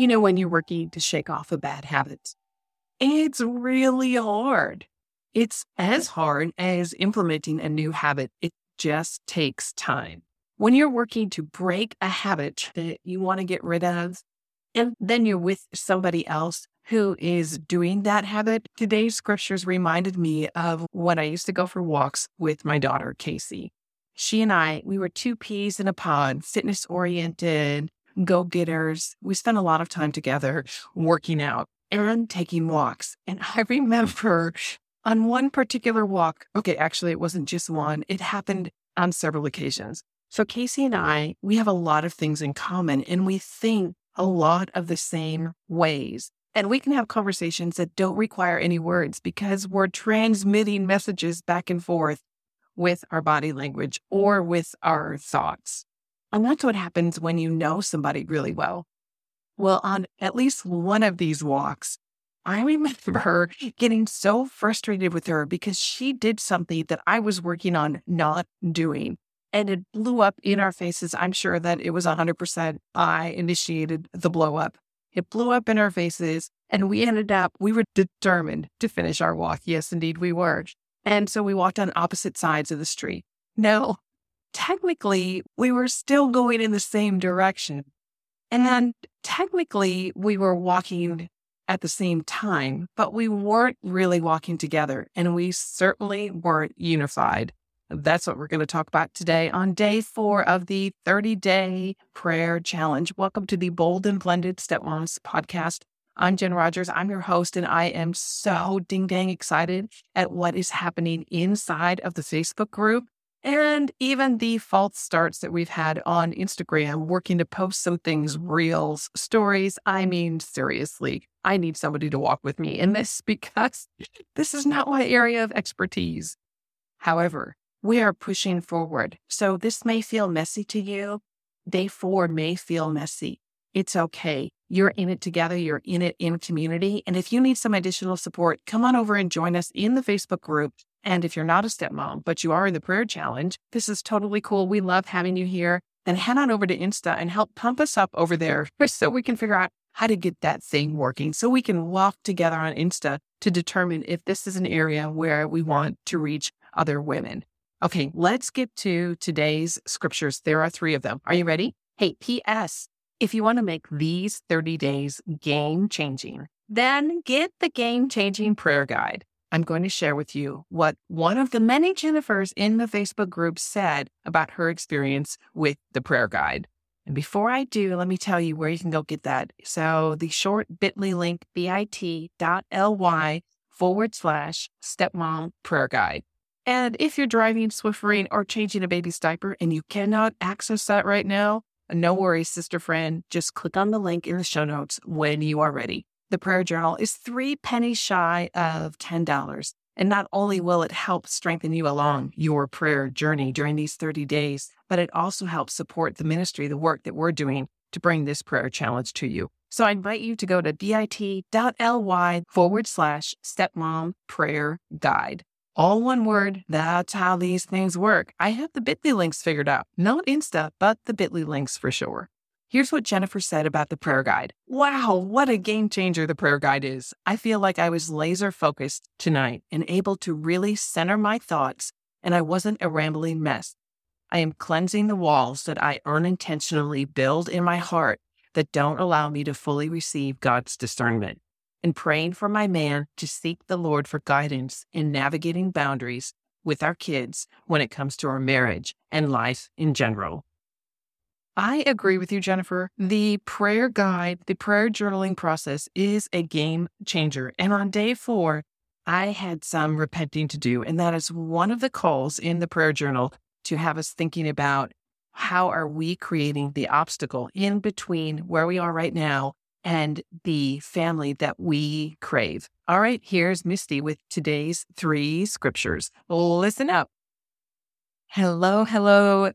You know, when you're working to shake off a bad habit, it's really hard. It's as hard as implementing a new habit. It just takes time. When you're working to break a habit that you want to get rid of, and then you're with somebody else who is doing that habit, today's scriptures reminded me of when I used to go for walks with my daughter, Casey. She and I, we were two peas in a pod, fitness oriented, go getters. We spent a lot of time together working out and taking walks. And I remember on one particular walk, okay, actually, it wasn't just one, it happened on several occasions. So, Casey and I, we have a lot of things in common and we think a lot of the same ways. And we can have conversations that don't require any words because we're transmitting messages back and forth with our body language or with our thoughts. And that's what happens when you know somebody really well. Well, on at least one of these walks, I remember getting so frustrated with her because she did something that I was working on not doing. And it blew up in our faces. I'm sure that it was 100% I initiated the blow up. It blew up in our faces, and we ended up, we were determined to finish our walk. Yes, indeed, we were. And so we walked on opposite sides of the street. Now, technically, we were still going in the same direction. And then technically, we were walking at the same time, but we weren't really walking together and we certainly weren't unified. That's what we're going to talk about today on day four of the 30 day prayer challenge. Welcome to the Bold and Blended Step Stepmoms podcast. I'm Jen Rogers. I'm your host, and I am so ding dang excited at what is happening inside of the Facebook group and even the false starts that we've had on Instagram, working to post some things, reels, stories. I mean, seriously, I need somebody to walk with me in this because this is not my area of expertise. However, we are pushing forward. So this may feel messy to you. Day four may feel messy. It's okay. You're in it together. You're in it in community. And if you need some additional support, come on over and join us in the Facebook group. And if you're not a stepmom, but you are in the prayer challenge, this is totally cool. We love having you here. Then head on over to Insta and help pump us up over there so we can figure out how to get that thing working so we can walk together on Insta to determine if this is an area where we want to reach other women. Okay, let's get to today's scriptures. There are three of them. Are you ready? Hey, P.S. If you want to make these 30 days game changing, then get the game changing prayer guide. I'm going to share with you what one of the many Jennifers in the Facebook group said about her experience with the prayer guide. And before I do, let me tell you where you can go get that. So the short bit.ly link, bit.ly forward slash stepmom prayer guide. And if you're driving, swiffering, or changing a baby's diaper and you cannot access that right now, no worries, sister friend. Just click on the link in the show notes when you are ready. The prayer journal is three pennies shy of $10. And not only mm. will it help strengthen you along your prayer journey during these 30 days, but it also helps support the ministry, the work that we're doing to bring this prayer challenge to you. So I invite you to go to bit.ly forward slash stepmom prayer guide. All one word. That's how these things work. I have the bit.ly links figured out. Not Insta, but the bit.ly links for sure. Here's what Jennifer said about the prayer guide. Wow, what a game changer the prayer guide is. I feel like I was laser focused tonight and able to really center my thoughts, and I wasn't a rambling mess. I am cleansing the walls that I unintentionally build in my heart that don't allow me to fully receive God's discernment, and praying for my man to seek the Lord for guidance in navigating boundaries with our kids when it comes to our marriage and life in general. I agree with you, Jennifer. The prayer guide, the prayer journaling process is a game changer. And on day four, I had some repenting to do. And that is one of the calls in the prayer journal to have us thinking about how are we creating the obstacle in between where we are right now and the family that we crave. All right, here's Misty with today's three scriptures. Listen up. Hello, hello,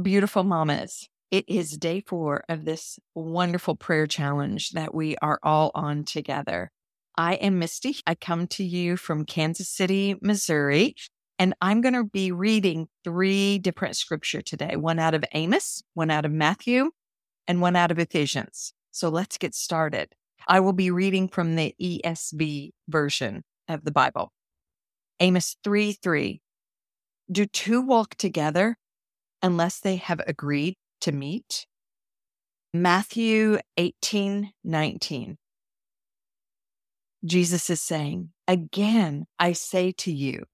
beautiful mamas. It is day four of this wonderful prayer challenge that we are all on together. I am Misty. I come to you from Kansas City, Missouri, and I'm going to be reading three different scripture today one out of Amos, one out of Matthew, and one out of Ephesians. So let's get started. I will be reading from the ESV version of the Bible. Amos 3 3. Do two walk together unless they have agreed to meet? Matthew 18 19. Jesus is saying, Again, I say to you,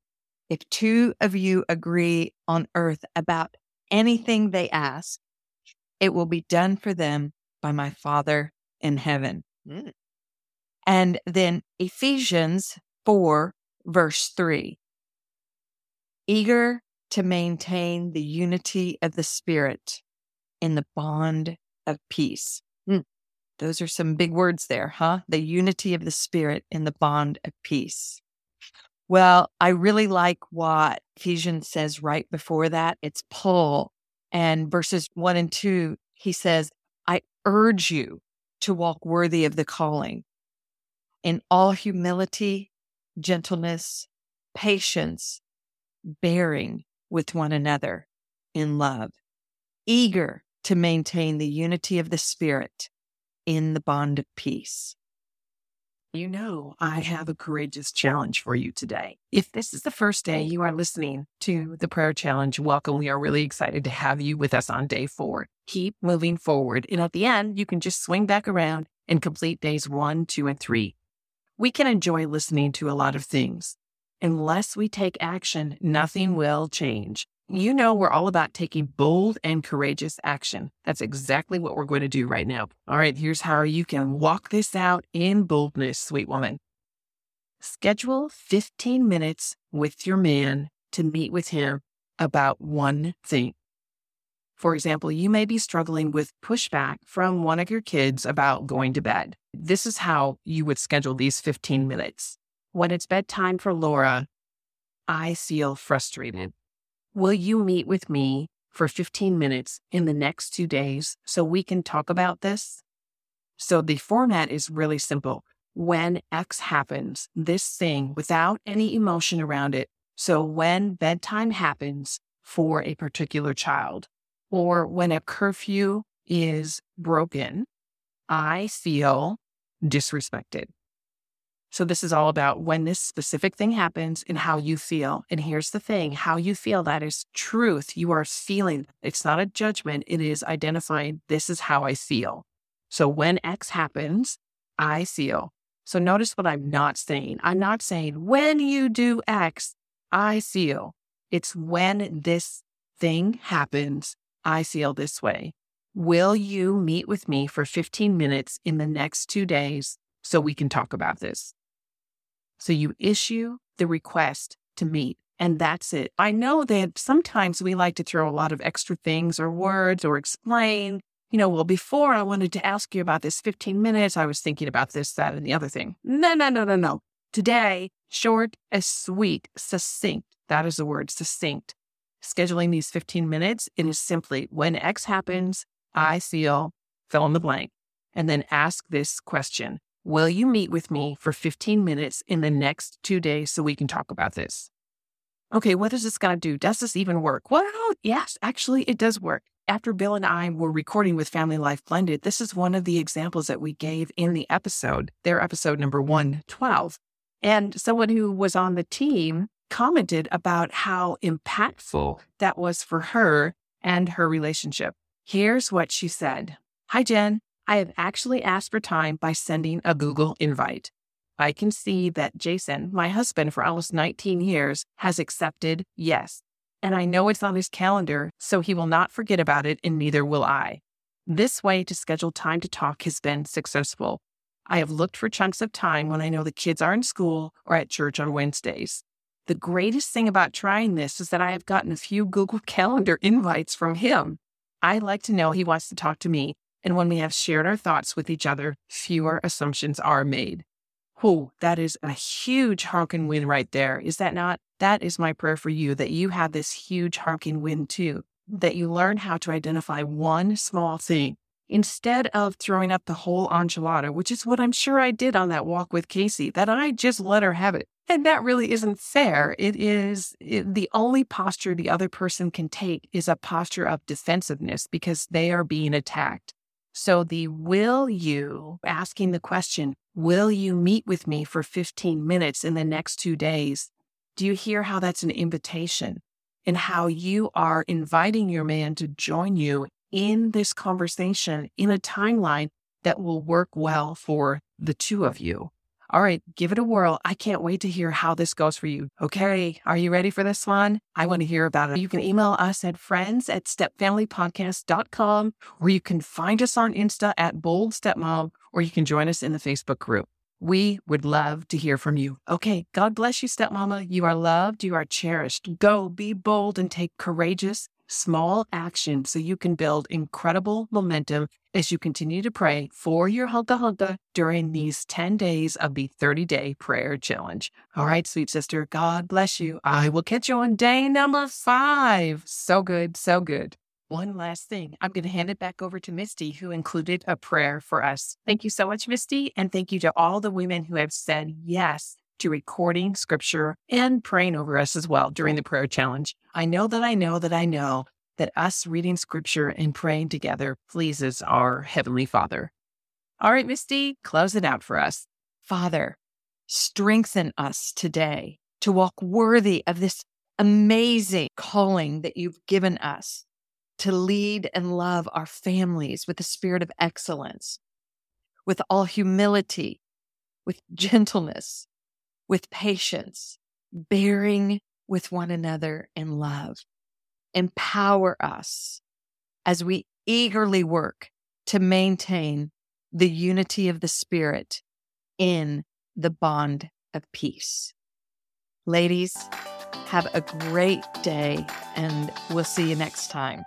if two of you agree on earth about anything they ask, it will be done for them by my Father in heaven. Mm. And then Ephesians 4, verse 3 eager to maintain the unity of the Spirit in the bond of peace. Mm. Those are some big words there, huh? The unity of the Spirit in the bond of peace. Well, I really like what Ephesians says right before that. It's Paul and verses one and two. He says, I urge you to walk worthy of the calling in all humility, gentleness, patience, bearing with one another in love, eager to maintain the unity of the Spirit in the bond of peace. You know, I have a courageous challenge for you today. If this is the first day you are listening to the prayer challenge, welcome. We are really excited to have you with us on day four. Keep moving forward. And at the end, you can just swing back around and complete days one, two, and three. We can enjoy listening to a lot of things. Unless we take action, nothing will change. You know, we're all about taking bold and courageous action. That's exactly what we're going to do right now. All right, here's how you can walk this out in boldness, sweet woman. Schedule 15 minutes with your man to meet with him about one thing. For example, you may be struggling with pushback from one of your kids about going to bed. This is how you would schedule these 15 minutes. When it's bedtime for Laura, I feel frustrated. Will you meet with me for 15 minutes in the next two days so we can talk about this? So the format is really simple. When X happens, this thing without any emotion around it. So when bedtime happens for a particular child, or when a curfew is broken, I feel disrespected. So this is all about when this specific thing happens and how you feel. And here's the thing, how you feel that is truth. You are feeling. It's not a judgment. It is identifying this is how I feel. So when X happens, I feel. So notice what I'm not saying. I'm not saying when you do X, I feel. It's when this thing happens, I feel this way. Will you meet with me for 15 minutes in the next two days so we can talk about this? So you issue the request to meet, and that's it. I know that sometimes we like to throw a lot of extra things or words or explain. You know, well, before I wanted to ask you about this 15 minutes, I was thinking about this, that, and the other thing. No, no, no, no, no. Today, short as sweet, succinct. That is the word, succinct. Scheduling these 15 minutes, it is simply when X happens, I feel fill in the blank. And then ask this question Will you meet with me for 15 minutes in the next two days so we can talk about this? Okay, what is this going to do? Does this even work? Well, yes, actually, it does work. After Bill and I were recording with Family Life Blended, this is one of the examples that we gave in the episode, their episode number 112. And someone who was on the team commented about how impactful that was for her and her relationship. Here's what she said Hi, Jen. I have actually asked for time by sending a Google invite. I can see that Jason, my husband for almost 19 years, has accepted yes. And I know it's on his calendar, so he will not forget about it, and neither will I. This way to schedule time to talk has been successful. I have looked for chunks of time when I know the kids are in school or at church on Wednesdays. The greatest thing about trying this is that I have gotten a few Google Calendar invites from him. I like to know he wants to talk to me and when we have shared our thoughts with each other, fewer assumptions are made. Whew, that is a huge honking win right there. Is that not? That is my prayer for you that you have this huge honking win too, that you learn how to identify one small thing instead of throwing up the whole enchilada, which is what I'm sure I did on that walk with Casey, that I just let her have it. And that really isn't fair. It is it, the only posture the other person can take is a posture of defensiveness because they are being attacked. So the will you asking the question, will you meet with me for 15 minutes in the next two days? Do you hear how that's an invitation and how you are inviting your man to join you in this conversation in a timeline that will work well for the two of you? All right, give it a whirl. I can't wait to hear how this goes for you. Okay, are you ready for this one? I want to hear about it. You can email us at friends at stepfamilypodcast.com, or you can find us on Insta at Bold Stepmom, or you can join us in the Facebook group. We would love to hear from you. Okay, God bless you, stepmama. You are loved, you are cherished. Go be bold and take courageous, small action so you can build incredible momentum as you continue to pray for your hunka hunka during these 10 days of the 30 day prayer challenge. All right, sweet sister, God bless you. I will catch you on day number five. So good, so good. One last thing. I'm going to hand it back over to Misty, who included a prayer for us. Thank you so much, Misty. And thank you to all the women who have said yes to recording scripture and praying over us as well during the prayer challenge. I know that I know that I know that us reading scripture and praying together pleases our Heavenly Father. All right, Misty, close it out for us. Father, strengthen us today to walk worthy of this amazing calling that you've given us to lead and love our families with the spirit of excellence, with all humility, with gentleness, with patience, bearing with one another in love. Empower us as we eagerly work to maintain the unity of the Spirit in the bond of peace. Ladies, have a great day, and we'll see you next time.